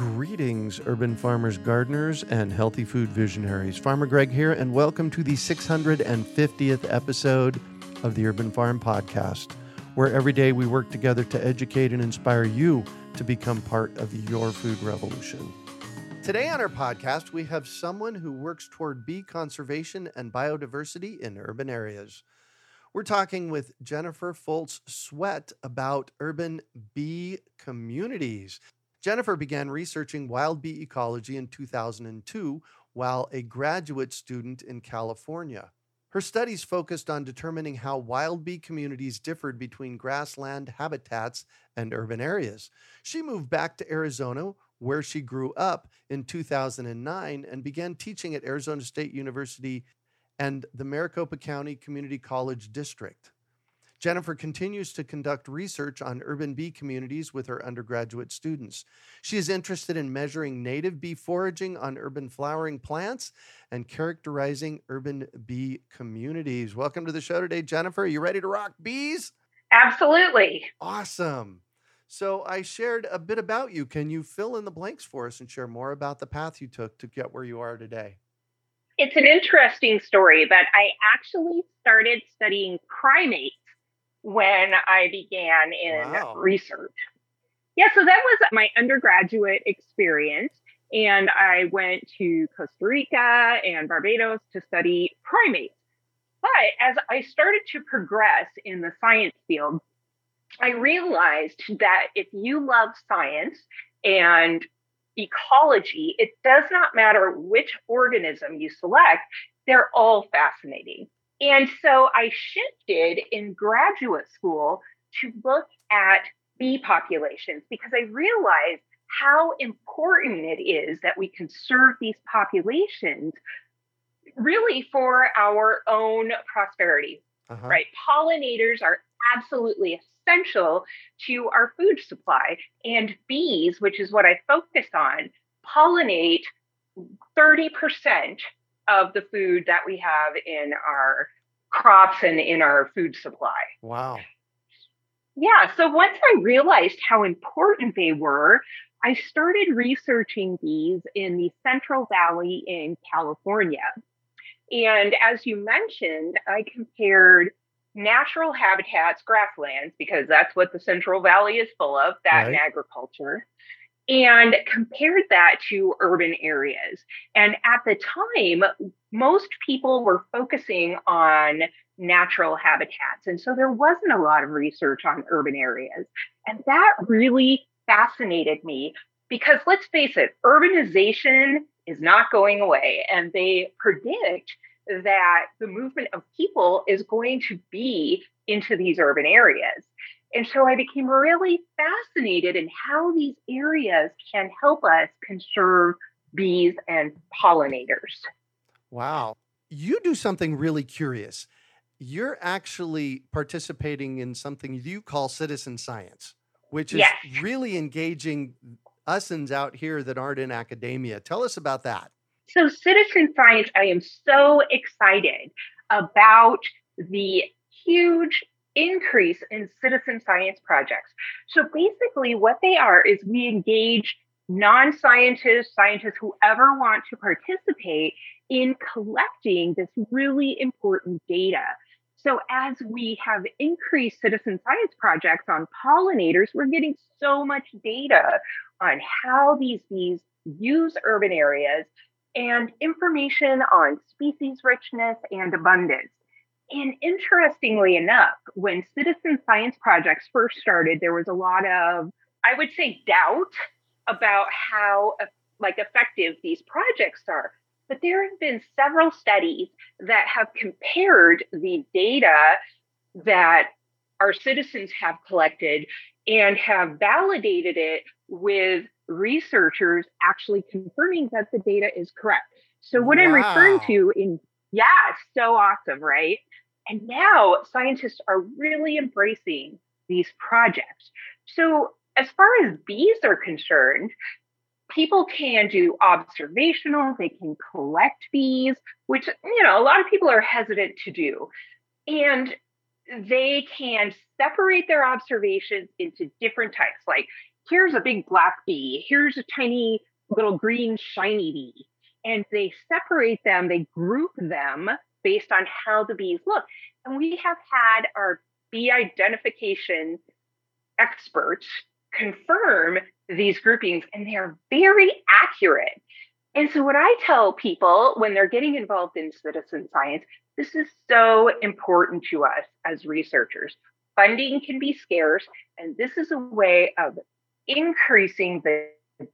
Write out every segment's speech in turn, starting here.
Greetings, urban farmers, gardeners, and healthy food visionaries. Farmer Greg here, and welcome to the 650th episode of the Urban Farm Podcast, where every day we work together to educate and inspire you to become part of your food revolution. Today on our podcast, we have someone who works toward bee conservation and biodiversity in urban areas. We're talking with Jennifer Foltz Sweat about urban bee communities. Jennifer began researching wild bee ecology in 2002 while a graduate student in California. Her studies focused on determining how wild bee communities differed between grassland habitats and urban areas. She moved back to Arizona, where she grew up in 2009 and began teaching at Arizona State University and the Maricopa County Community College District. Jennifer continues to conduct research on urban bee communities with her undergraduate students. She is interested in measuring native bee foraging on urban flowering plants and characterizing urban bee communities. Welcome to the show today, Jennifer. Are you ready to rock bees? Absolutely. Awesome. So, I shared a bit about you. Can you fill in the blanks for us and share more about the path you took to get where you are today? It's an interesting story, but I actually started studying primates when I began in wow. research. Yeah, so that was my undergraduate experience. And I went to Costa Rica and Barbados to study primates. But as I started to progress in the science field, I realized that if you love science and ecology, it does not matter which organism you select, they're all fascinating. And so I shifted in graduate school to look at bee populations because I realized how important it is that we conserve these populations really for our own prosperity, uh-huh. right? Pollinators are absolutely essential to our food supply. And bees, which is what I focus on, pollinate 30% of the food that we have in our crops and in our food supply. Wow. Yeah. So once I realized how important they were, I started researching bees in the Central Valley in California. And as you mentioned, I compared natural habitats, grasslands, because that's what the Central Valley is full of, that right. and agriculture, and compared that to urban areas. And at the time, most people were focusing on natural habitats. And so there wasn't a lot of research on urban areas. And that really fascinated me because let's face it, urbanization is not going away. And they predict that the movement of people is going to be into these urban areas. And so I became really fascinated in how these areas can help us conserve bees and pollinators. Wow. You do something really curious. You're actually participating in something you call citizen science, which is yes. really engaging usins out here that aren't in academia. Tell us about that. So, citizen science, I am so excited about the huge increase in citizen science projects. So basically, what they are is we engage non scientists, scientists, whoever want to participate in collecting this really important data. So, as we have increased citizen science projects on pollinators, we're getting so much data on how these bees use urban areas and information on species richness and abundance. And interestingly enough, when citizen science projects first started, there was a lot of, I would say, doubt about how like effective these projects are. But there have been several studies that have compared the data that our citizens have collected and have validated it with researchers actually confirming that the data is correct. So what wow. I'm referring to in yeah, so awesome, right? And now scientists are really embracing these projects. So, as far as bees are concerned, people can do observational, they can collect bees, which, you know, a lot of people are hesitant to do. And they can separate their observations into different types. Like, here's a big black bee, here's a tiny little green shiny bee. And they separate them, they group them based on how the bees look. And we have had our bee identification experts confirm these groupings, and they are very accurate. And so, what I tell people when they're getting involved in citizen science, this is so important to us as researchers. Funding can be scarce, and this is a way of increasing the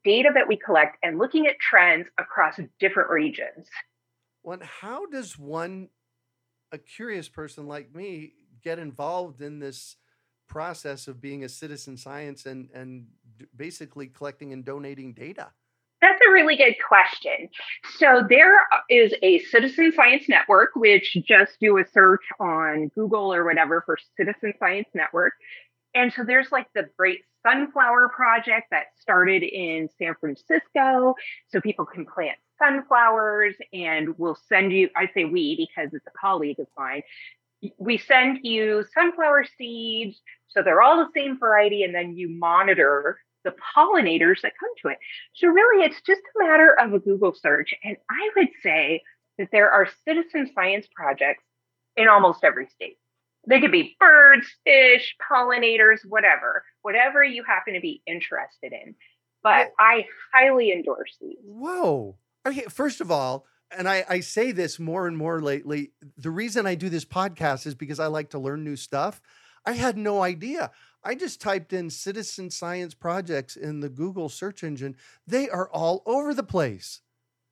data that we collect and looking at trends across hmm. different regions. Well, how does one, a curious person like me, get involved in this process of being a citizen science and and basically collecting and donating data? That's a really good question. So there is a citizen science network, which just do a search on Google or whatever for citizen science network. And so there's like the Great Sunflower Project that started in San Francisco. So people can plant sunflowers and we'll send you, I say we because it's a colleague of mine. We send you sunflower seeds. So they're all the same variety. And then you monitor the pollinators that come to it. So really, it's just a matter of a Google search. And I would say that there are citizen science projects in almost every state. They could be birds, fish, pollinators, whatever, whatever you happen to be interested in. But I highly endorse these. Whoa. Okay, first of all, and I, I say this more and more lately. The reason I do this podcast is because I like to learn new stuff. I had no idea. I just typed in citizen science projects in the Google search engine. They are all over the place.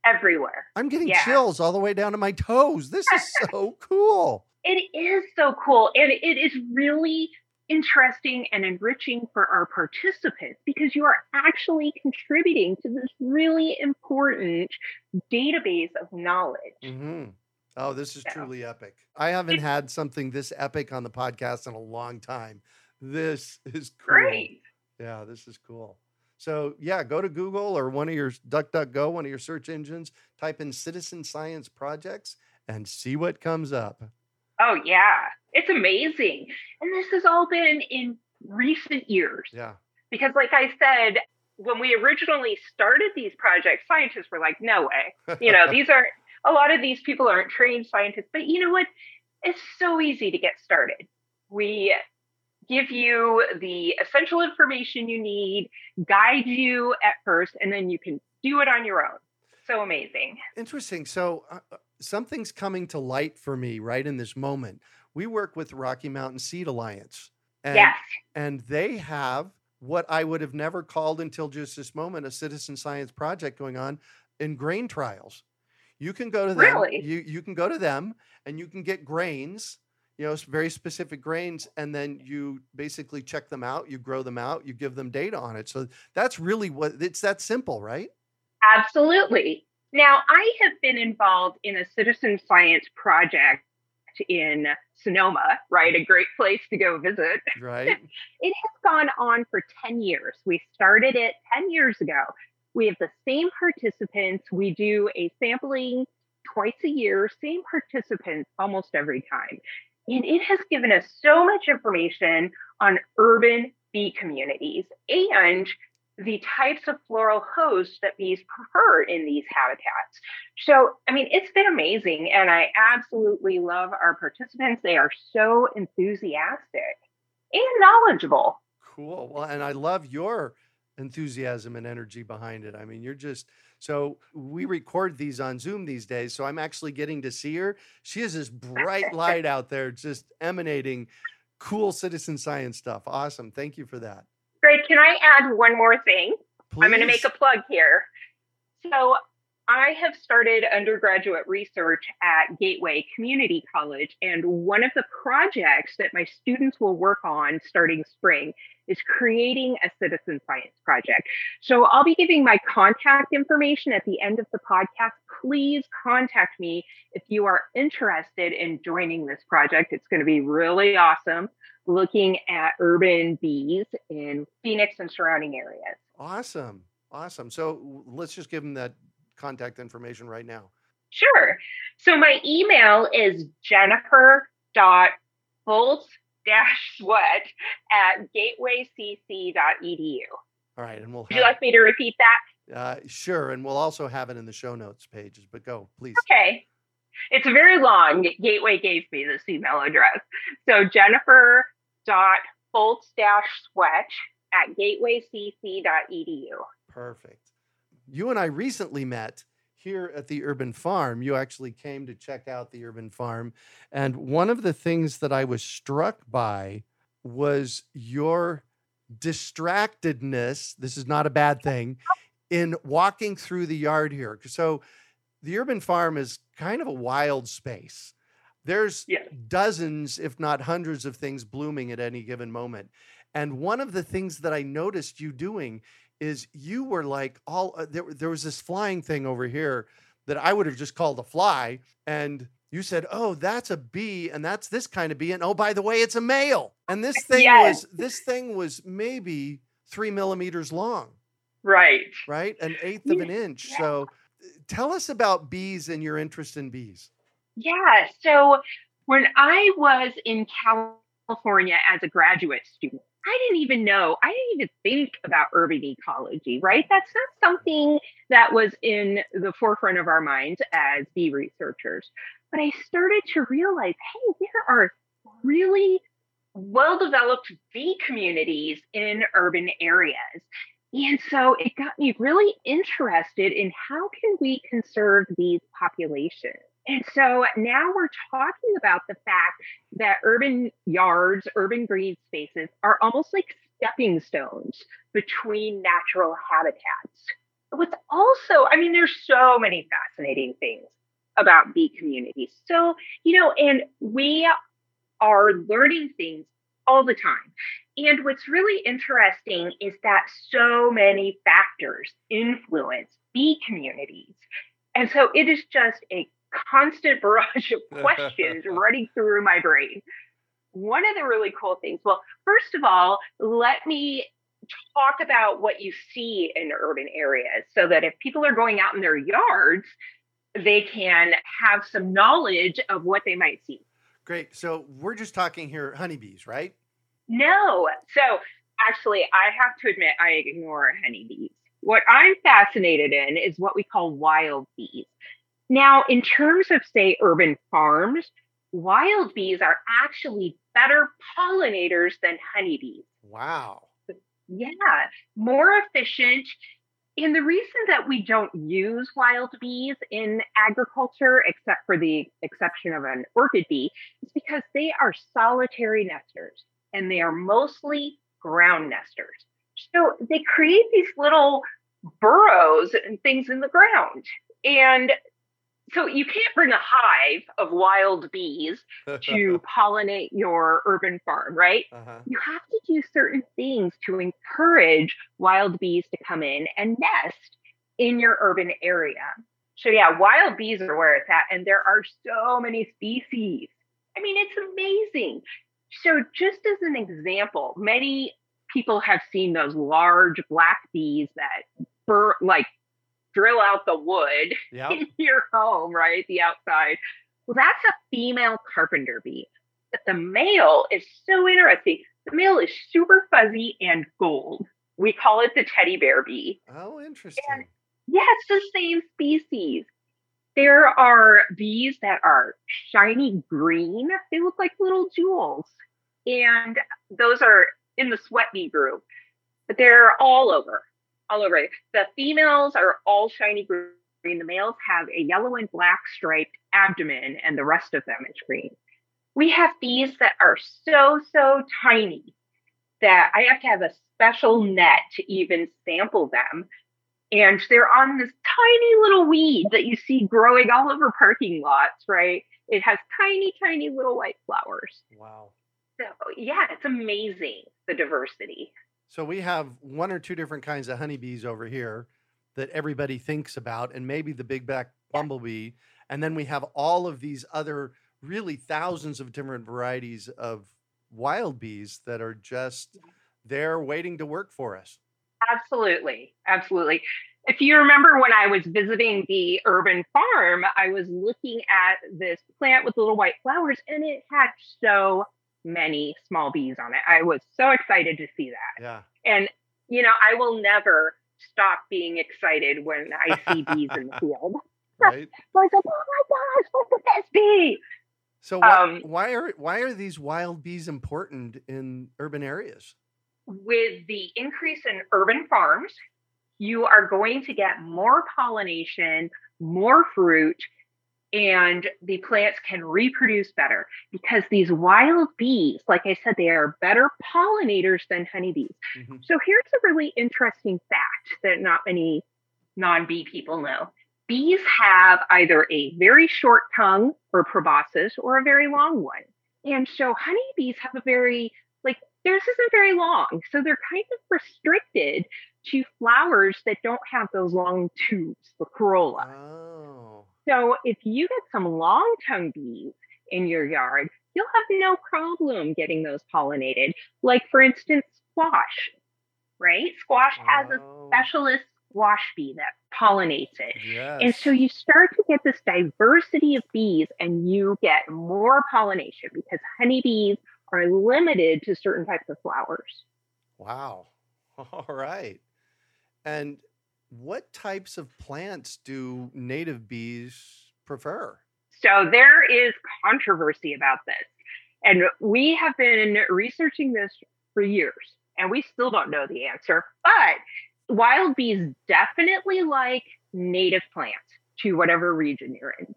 Everywhere. I'm getting yeah. chills all the way down to my toes. This is so cool. It is so cool. And it is really interesting and enriching for our participants because you are actually contributing to this really important database of knowledge. Mm-hmm. Oh, this is truly epic. I haven't had something this epic on the podcast in a long time. This is cool. Great. Yeah, this is cool. So yeah, go to Google or one of your DuckDuckGo, one of your search engines, type in citizen science projects and see what comes up. Oh yeah. It's amazing. And this has all been in recent years. Yeah. Because like I said, when we originally started these projects, scientists were like, no way. You know, these are a lot of these people aren't trained scientists, but you know what? It's so easy to get started. We give you the essential information you need, guide you at first, and then you can do it on your own. So amazing. Interesting. So uh, something's coming to light for me right in this moment. We work with Rocky Mountain Seed Alliance. And, yes. And they have what I would have never called until just this moment a citizen science project going on in grain trials. You can go to them. Really? You you can go to them and you can get grains you know, very specific grains, and then you basically check them out, you grow them out, you give them data on it. So that's really what it's that simple, right? Absolutely. Now, I have been involved in a citizen science project in Sonoma, right? A great place to go visit. Right. it has gone on for 10 years. We started it 10 years ago. We have the same participants. We do a sampling twice a year, same participants almost every time. And it has given us so much information on urban bee communities and the types of floral hosts that bees prefer in these habitats. So, I mean, it's been amazing. And I absolutely love our participants. They are so enthusiastic and knowledgeable. Cool. Well, and I love your enthusiasm and energy behind it. I mean, you're just so we mm-hmm. record these on Zoom these days. So I'm actually getting to see her. She has this bright light out there just emanating cool citizen science stuff. Awesome. Thank you for that. Great. Can I add one more thing? Please. I'm going to make a plug here. So I have started undergraduate research at Gateway Community College, and one of the projects that my students will work on starting spring is creating a citizen science project. So I'll be giving my contact information at the end of the podcast. Please contact me if you are interested in joining this project. It's going to be really awesome looking at urban bees in Phoenix and surrounding areas. Awesome. Awesome. So let's just give them that contact information right now? Sure. So my email is jennifer.foltz dash sweat at gatewaycc.edu. All right. And we'll Would you like me to repeat that? Uh, sure. And we'll also have it in the show notes pages, but go, please. Okay. It's very long. Gateway gave me this email address. So Jennifer dot foltz dash sweat at gatewaycc.edu. Perfect you and I recently met here at the urban farm. You actually came to check out the urban farm. And one of the things that I was struck by was your distractedness. This is not a bad thing in walking through the yard here. So, the urban farm is kind of a wild space. There's yeah. dozens, if not hundreds, of things blooming at any given moment. And one of the things that I noticed you doing is you were like all uh, there, there was this flying thing over here that I would have just called a fly. And you said, Oh, that's a bee, and that's this kind of bee. And oh, by the way, it's a male. And this thing yes. was this thing was maybe three millimeters long. Right. Right. An eighth of an inch. Yeah. So tell us about bees and your interest in bees. Yeah. So when I was in California as a graduate student, I didn't even know, I didn't even think about urban ecology, right? That's not something that was in the forefront of our minds as bee researchers. But I started to realize hey, there are really well developed bee communities in urban areas. And so it got me really interested in how can we conserve these populations? And so now we're talking about the fact that urban yards, urban green spaces are almost like stepping stones between natural habitats. What's also, I mean, there's so many fascinating things about bee communities. So, you know, and we are learning things all the time. And what's really interesting is that so many factors influence bee communities. And so it is just a constant barrage of questions running through my brain. One of the really cool things, well, first of all, let me talk about what you see in urban areas so that if people are going out in their yards, they can have some knowledge of what they might see. Great. So we're just talking here honeybees, right? No. So actually, I have to admit, I ignore honeybees. What I'm fascinated in is what we call wild bees. Now, in terms of, say, urban farms, wild bees are actually better pollinators than honeybees. Wow. Yeah, more efficient. And the reason that we don't use wild bees in agriculture, except for the exception of an orchard bee, is because they are solitary nesters and they are mostly ground nesters. So they create these little burrows and things in the ground. And so you can't bring a hive of wild bees to pollinate your urban farm, right? Uh-huh. You have to do certain things to encourage wild bees to come in and nest in your urban area. So yeah, wild bees are where it's at, and there are so many species. I mean, it's amazing. So just as an example, many people have seen those large black bees that bur- like drill out the wood yep. in your home, right? The outside. Well, that's a female carpenter bee. But the male is so interesting. The male is super fuzzy and gold. We call it the teddy bear bee. Oh, interesting. And yeah, it's the same species. There are bees that are shiny green. They look like little jewels. And those are in the sweat bee group, but they're all over, all over. The females are all shiny green. The males have a yellow and black striped abdomen, and the rest of them is green. We have bees that are so, so tiny that I have to have a special net to even sample them and they're on this tiny little weed that you see growing all over parking lots, right? It has tiny, tiny little white flowers. Wow. So, yeah, it's amazing the diversity. So, we have one or two different kinds of honeybees over here that everybody thinks about, and maybe the big back bumblebee. And then we have all of these other really thousands of different varieties of wild bees that are just there waiting to work for us. Absolutely. Absolutely. If you remember when I was visiting the urban farm, I was looking at this plant with little white flowers and it had so many small bees on it. I was so excited to see that. Yeah. And, you know, I will never stop being excited when I see bees in the field. Right. like, oh my gosh, what's the best bee? So why, um, why are why are these wild bees important in urban areas? with the increase in urban farms, you are going to get more pollination, more fruit, and the plants can reproduce better because these wild bees, like I said, they are better pollinators than honeybees. Mm-hmm. So here's a really interesting fact that not many non bee people know. Bees have either a very short tongue or proboscis or a very long one. And so honeybees have a very like, theirs isn't very long. So they're kind of restricted to flowers that don't have those long tubes, the corolla. Oh. So if you get some long tongue bees in your yard, you'll have no problem getting those pollinated. Like, for instance, squash, right? Squash oh. has a oh. specialist squash bee that pollinates it. Yes. And so you start to get this diversity of bees and you get more pollination because honeybees are limited to certain types of flowers. Wow. All right. And what types of plants do native bees prefer? So there is controversy about this. And we have been researching this for years and we still don't know the answer. But wild bees definitely like native plants to whatever region you're in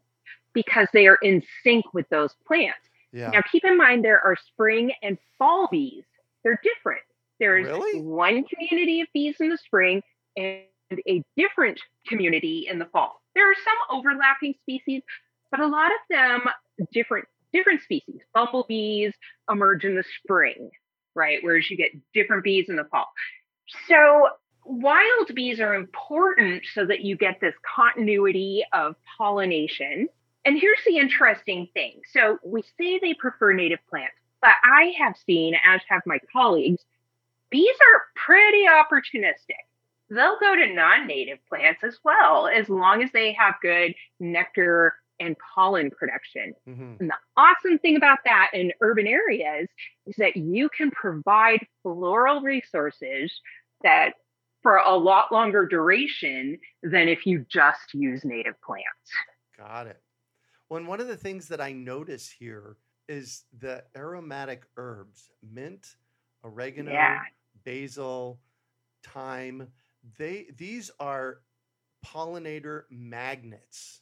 because they are in sync with those plants. Yeah. Now, keep in mind there are spring and fall bees. They're different. There's really? one community of bees in the spring and a different community in the fall. There are some overlapping species, but a lot of them different different species. Bumblebees emerge in the spring, right? Whereas you get different bees in the fall. So wild bees are important so that you get this continuity of pollination and here's the interesting thing. So we say they prefer native plants, but I have seen, as have my colleagues, bees are pretty opportunistic. They'll go to non native plants as well, as long as they have good nectar and pollen production. Mm-hmm. And the awesome thing about that in urban areas is that you can provide floral resources that for a lot longer duration than if you just use native plants. Got it. Well, and one of the things that I notice here is the aromatic herbs, mint, oregano, yeah. basil, thyme. They these are pollinator magnets.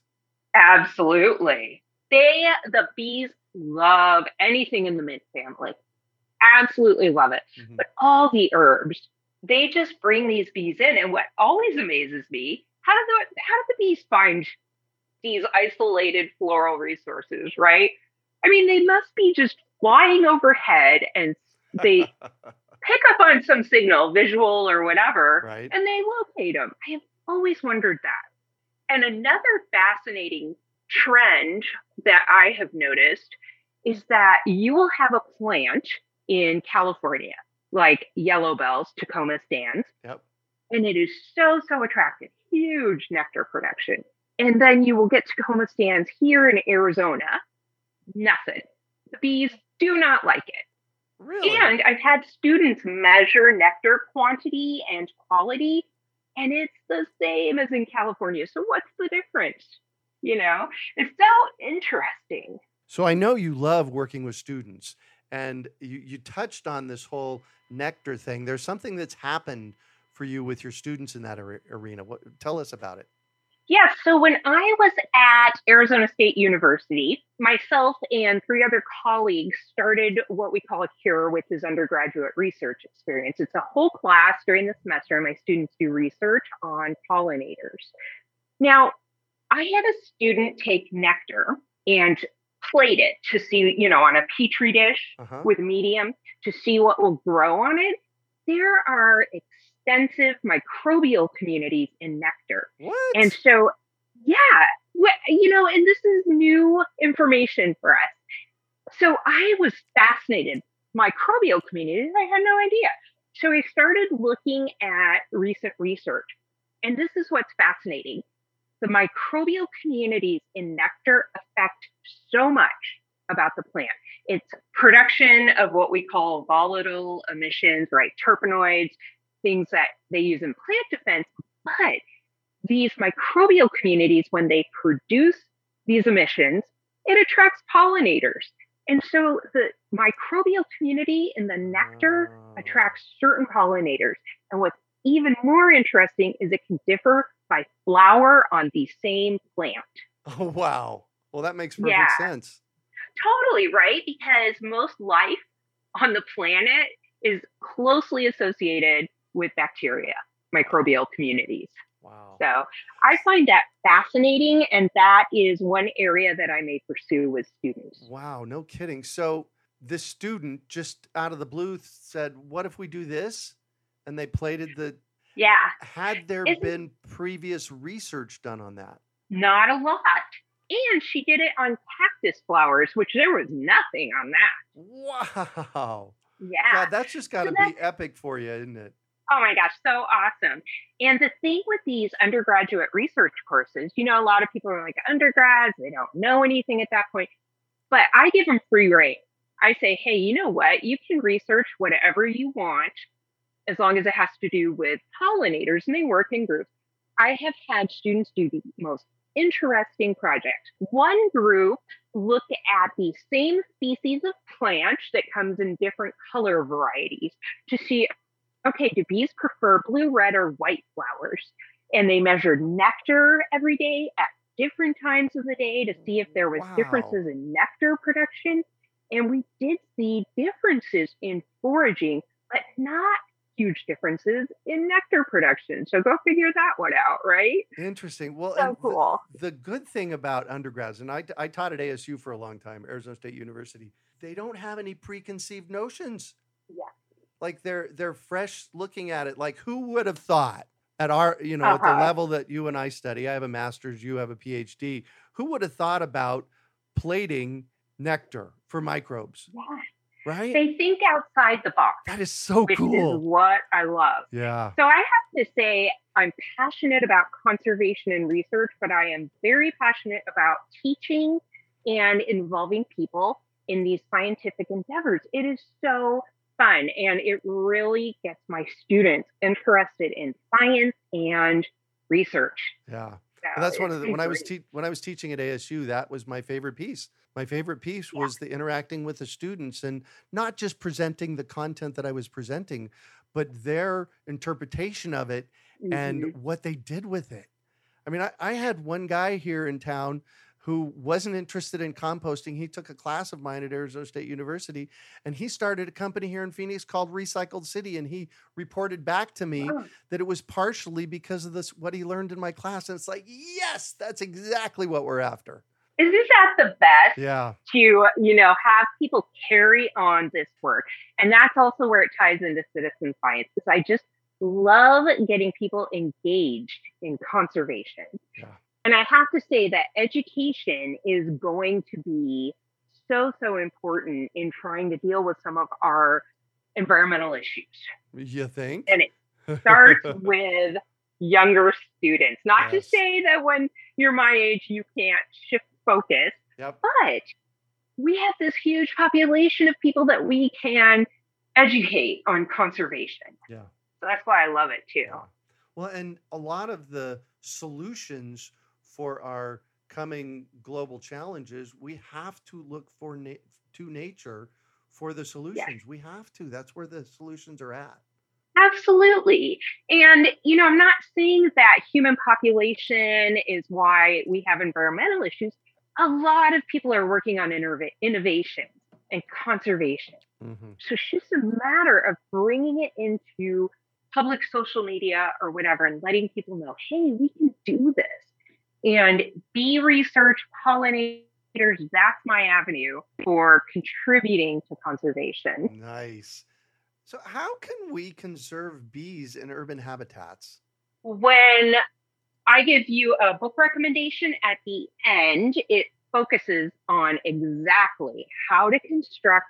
Absolutely. They the bees love anything in the mint family. Absolutely love it. Mm-hmm. But all the herbs, they just bring these bees in. And what always amazes me, how do the how do the bees find these isolated floral resources, right? I mean, they must be just flying overhead and they pick up on some signal, visual or whatever, right. and they locate them. I have always wondered that. And another fascinating trend that I have noticed is that you will have a plant in California, like yellow bells, Tecoma stans. Yep. And it is so, so attractive, huge nectar production. And then you will get Tecoma stans here in Arizona. Nothing. The bees do not like it. Really? And I've had students measure nectar quantity and quality, and it's the same as in California. So what's the difference? You know, it's so interesting. So I know you love working with students, and you, you touched on this whole nectar thing. There's something that's happened for you with your students in that arena. What, tell us about it. Yeah, so when I was at Arizona State University, myself and three other colleagues started what we call a CURE, which is undergraduate research experience. It's a whole class during the semester. And my students do research on pollinators. Now, I had a student take nectar and plate it to see, you know, on a petri dish uh-huh. with medium to see what will grow on it. There are extensive microbial communities in nectar. What? And so, yeah, you know, and this is new information for us. So I was fascinated. Microbial communities, I had no idea. So I started looking at recent research. And this is what's fascinating. The microbial communities in nectar affect so much about the plant. It's production of what we call volatile emissions, right? Terpenoids, things that they use in plant defense. But these microbial communities, when they produce these emissions, it attracts pollinators. And so the microbial community in the nectar oh. attracts certain pollinators. And what's even more interesting is it can differ by flower on the same plant. Oh, wow. Well, that makes perfect yeah. sense. Totally, right? Because most life on the planet is closely associated with bacteria, microbial communities. Wow. So I find that fascinating. And that is one area that I may pursue with students. Wow, no kidding. So this student just out of the blue said, What if we do this? And they plated the. Yeah. Had there Isn't... been previous research done on that? Not a lot. And she did it on cactus flowers, which there was nothing on that. Wow. Yeah. God, that's just got to so be epic for you, isn't it? Oh my gosh, so awesome. And the thing with these undergraduate research courses, you know, a lot of people are like undergrads, they don't know anything at that point. But I give them free rein. I say, hey, you know what? You can research whatever you want as long as it has to do with pollinators and they work in groups. I have had students do the most interesting projects. One group looked at the same species of plant that comes in different color varieties to see okay, do bees prefer blue, red, or white flowers? And they measured nectar every day at different times of the day to see if there was wow. differences in nectar production. And we did see differences in foraging, but not huge differences in nectar production. So go figure that one out, right? Interesting. Well, so cool. The, the, good thing about undergrads, and I, I taught at ASU for a long time, Arizona State University, they don't have any preconceived notions. Yeah like they're they're fresh looking at it like who would have thought at our you know uh-huh. at the uh-huh. level that you and I study I have a master's you have a PhD who would have thought about plating nectar for microbes yeah. right they think outside the box that is so cool is what I love yeah so I have to say I'm passionate about conservation and research but I am very passionate about teaching and involving people in these scientific endeavors it is so fun and it really gets my students interested in science and research. Yeah. So well, that's one of the when I was te- when I was teaching at ASU that was my favorite piece. My favorite piece yeah. was the interacting with the students and not just presenting the content that I was presenting, but their interpretation of it mm-hmm. and what they did with it. I mean, I, I had one guy here in town who wasn't interested in composting. He took a class of mine at Arizona State University and he started a company here in Phoenix called Recycled City. And he reported back to me oh. that it was partially because of this, what he learned in my class. And it's like, yes, that's exactly what we're after. Isn't that the best? Yeah. To, you know, have people carry on this work. And that's also where it ties into citizen science. Because I just love getting people engaged in conservation. Yeah. And I have to say that education is going to be so, so important in trying to deal with some of our environmental issues. You think? And it starts with younger students. Not yes. to say that when you're my age, you can't shift focus, yep. but we have this huge population of people that we can educate on conservation. Yeah. So that's why I love it too. Yeah. Well, and a lot of the solutions for our coming global challenges, we have to look for na- to nature for the solutions. We have to. That's where the solutions are at. Absolutely. And, you know, I'm not saying that human population is why we have environmental issues. A lot of people are working on innov- innovation and conservation. Mm-hmm. So it's just a matter of bringing it into public social media or whatever and letting people know, hey, we can do this. And bee research, pollinators, that's my avenue for contributing to conservation. Nice. So, how can we conserve bees in urban habitats? When I give you a book recommendation at the end, it focuses on exactly how to construct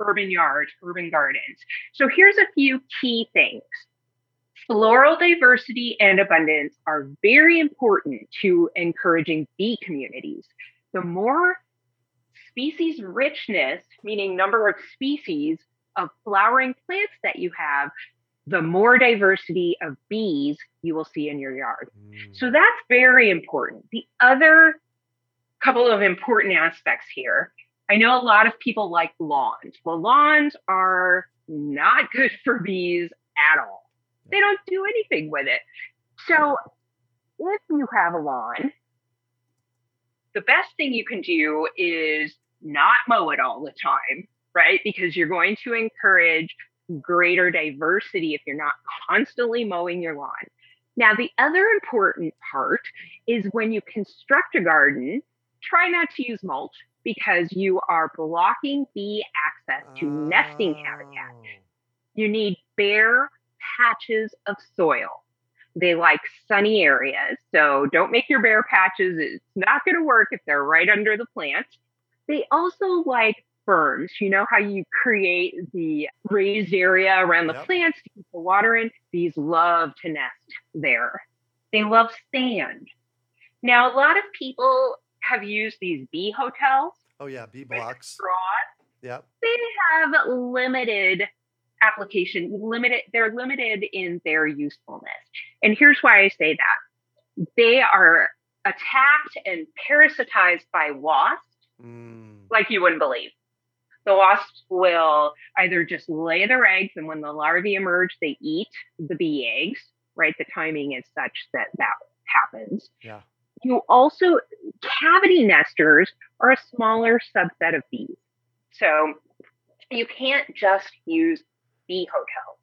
urban yards, urban gardens. So, here's a few key things. Floral diversity and abundance are very important to encouraging bee communities. The more species richness, meaning number of species of flowering plants that you have, the more diversity of bees you will see in your yard. Mm. So that's very important. The other couple of important aspects here I know a lot of people like lawns. Well, lawns are not good for bees at all. They don't do anything with it. So if you have a lawn, the best thing you can do is not mow it all the time, right? Because you're going to encourage greater diversity if you're not constantly mowing your lawn. Now, the other important part is when you construct a garden, try not to use mulch because you are blocking bee access to oh. nesting habitat. Oh. You need bare patches of soil. They like sunny areas. So don't make your bare patches. It's not going to work if they're right under the plant. They also like berms. You know how you create the raised area around the yep. plants to keep the water in? Bees love to nest there. They love sand. Now, a lot of people have used these bee hotels. Oh, yeah, bee blocks. Straws. Yep. They have limited application limited they're limited in their usefulness. And here's why i say that. They are attacked and parasitized by wasps mm. like you wouldn't believe. The wasps will either just lay their eggs and when the larvae emerge they eat the bee eggs right? The timing is such that that happens. Yeah. You also cavity nesters are a smaller subset of bees. So you can't just use bee hotels.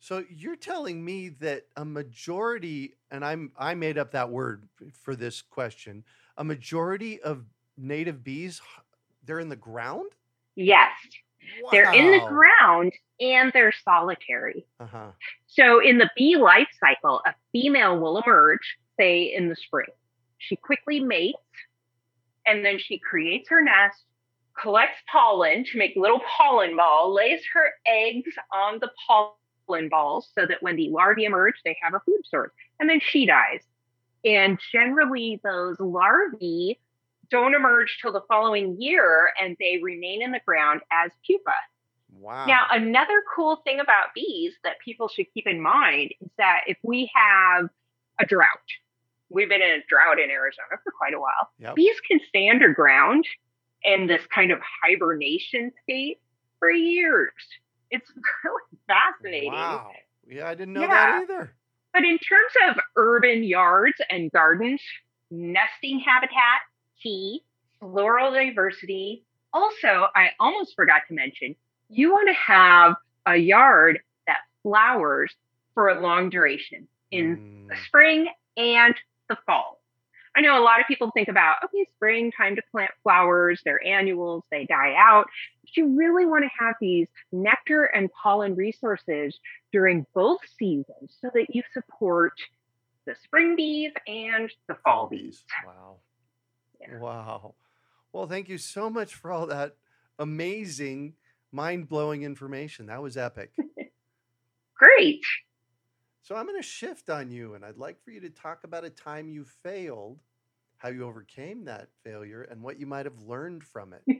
So you're telling me that a majority, and I'm I made up that word for this question, a majority of native bees, they're in the ground. Yes, wow. they're in the ground and they're solitary. Uh-huh. So in the bee life cycle, a female will emerge, say in the spring. She quickly mates, and then she creates her nest collects pollen to make little pollen ball, lays her eggs on the pollen balls so that when the larvae emerge, they have a food source. And then she dies. And generally, those larvae don't emerge till the following year and they remain in the ground as pupa. Wow. Now, another cool thing about bees that people should keep in mind is that if we have a drought, we've been in a drought in Arizona for quite a while, yep. bees can stay underground in this kind of hibernation state for years. It's really fascinating. Wow. Yeah, I didn't know yeah. that either. But in terms of urban yards and gardens, nesting habitat, key, floral diversity. Also, I almost forgot to mention, you want to have a yard that flowers for a long duration in mm. the spring and the fall. I know a lot of people think about, okay, spring, time to plant flowers, they're annuals, they die out. But you really want to have these nectar and pollen resources during both seasons so that you support the spring bees and the fall bees. Wow. Yeah. Wow. Well, thank you so much for all that amazing, mind blowing information. That was epic. Great. So I'm going to shift on you, and I'd like for you to talk about a time you failed, how you overcame that failure, and what you might have learned from it.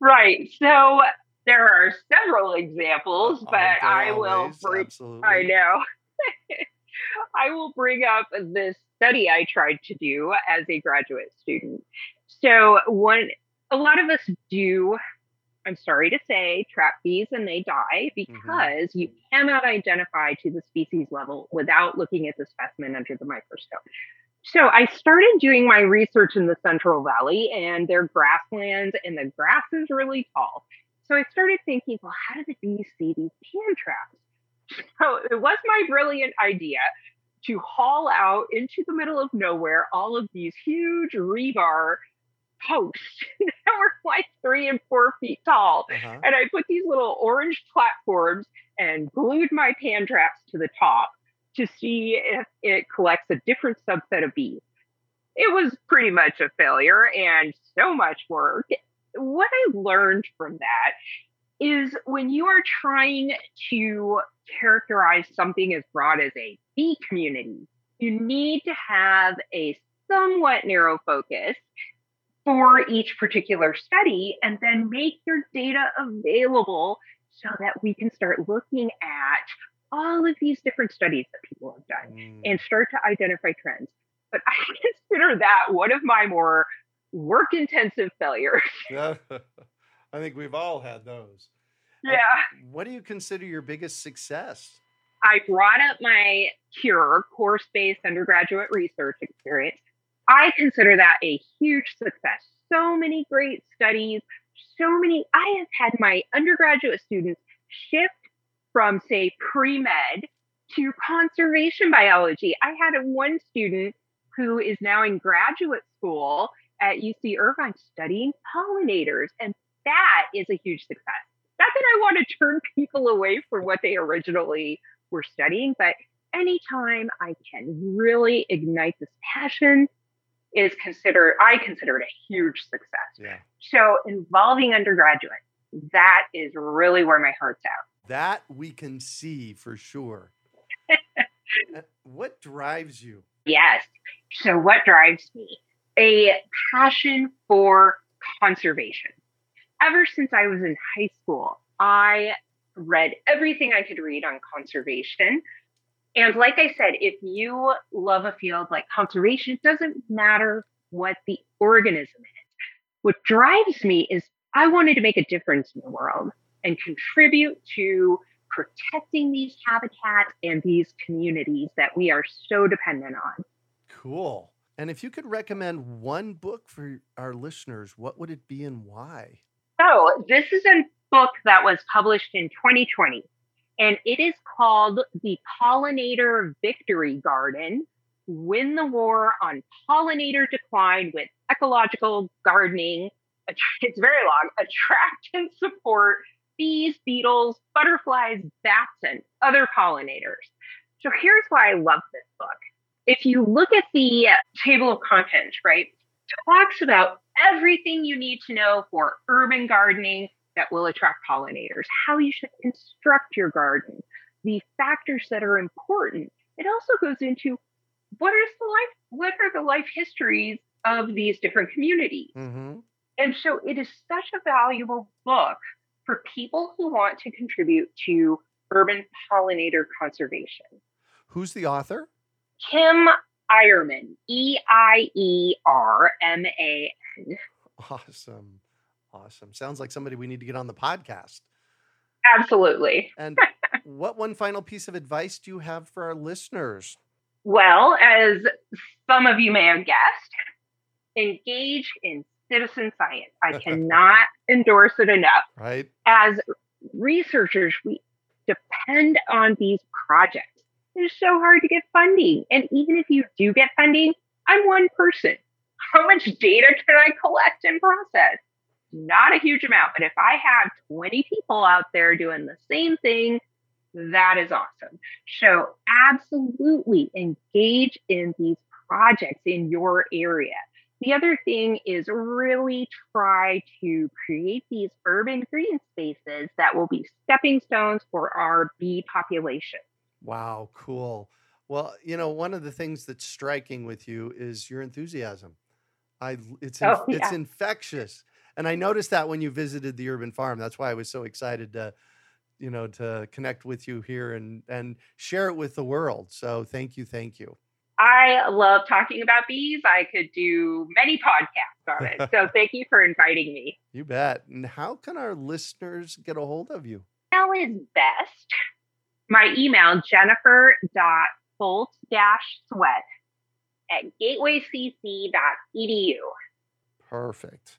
right. So there are several examples, uh, but I will bring, absolutely. I know. I will bring up this study I tried to do as a graduate student. So one a lot of us do I'm sorry to say, trap bees and they die mm-hmm. because mm-hmm. you cannot identify to the species level without looking at the specimen under the microscope. So I started doing my research in the Central Valley and their grasslands, and the grass is really tall. So I started thinking, well, how do the bees see these pan traps? So it was my brilliant idea to haul out into the middle of nowhere all of these huge rebar posts that were like three and four feet tall. Uh-huh. And I put these little orange platforms and glued my pan traps to the top to see if it collects a different subset of bees. It was pretty much a failure and so much work. What I learned from that is when you are trying to characterize something as broad as a bee community, you need to have a somewhat narrow focus for each particular study and then make your data available so that we can start looking at all of these different studies that people have done mm. and start to identify trends. But I consider that one of my more work intensive failures. I think we've all had those. Yeah. And what do you consider your biggest success? I brought up my CURE course based undergraduate research experience I consider that a huge success. So many great studies, so many. I have had my undergraduate students shift from, say, pre med to conservation biology. I had one student who is now in graduate school at UC Irvine studying pollinators, and that is a huge success. Not that I want to turn people away from what they originally were studying, but anytime I can really ignite this passion is considered, I consider it a huge success. Yeah. So involving undergraduate, that is really where my heart's at. That we can see for sure. Uh, what drives you? Yes. So what drives me? A passion for conservation. Ever since I was in high school, I read everything I could read on conservation. And like I said, if you love a field like conservation, it doesn't matter what the organism is. What drives me is I wanted to make a difference in the world and contribute to protecting these habitats and these communities that we are so dependent on. Cool. And if you could recommend one book for our listeners, what would it be and why? So, this is a book that was published in 2020 and it is called the Pollinator Victory Garden Win the War on Pollinator Decline with Ecological Gardening. It's very long. Attract and support bees, beetles, butterflies, bats, and other pollinators. So here's why I love this book. If you look at the table of contents, right, talks about everything you need to know for urban gardening, that will attract pollinators, how you should construct your garden, the factors that are important. It also goes into what is the life, what are the life histories of these different communities. Mm-hmm. And so it is such a valuable book for people who want to contribute to urban pollinator conservation. Who's the author? Kim Eierman, E I E R M A N. Awesome. Awesome. Sounds like somebody we need to get on the podcast. Absolutely. and what one final piece of advice do you have for our listeners? Well, as some of you may have guessed, engage in citizen science. I cannot endorse it enough. Right. As researchers, we depend on these projects. It's so hard to get funding. And even if you do get funding, I'm one person. How much data can I collect and process? Not a huge amount, but if I have 20 people out there doing the same thing, that is awesome. So, absolutely engage in these projects in your area. The other thing is really try to create these urban green spaces that will be stepping stones for our bee population. Wow, cool. Well, you know, one of the things that's striking with you is your enthusiasm. I it's oh, yeah. it's infectious And I noticed that when you visited the urban farm. That's why I was so excited to, you know, to connect with you here and and share it with the world. So thank you, thank you. I love talking about bees. I could do many podcasts on it. So thank you for inviting me. You bet. And how can our listeners get a hold of you? Email is best. My email, jennifer.foltz sweat at gatewaycc.edu. Perfect.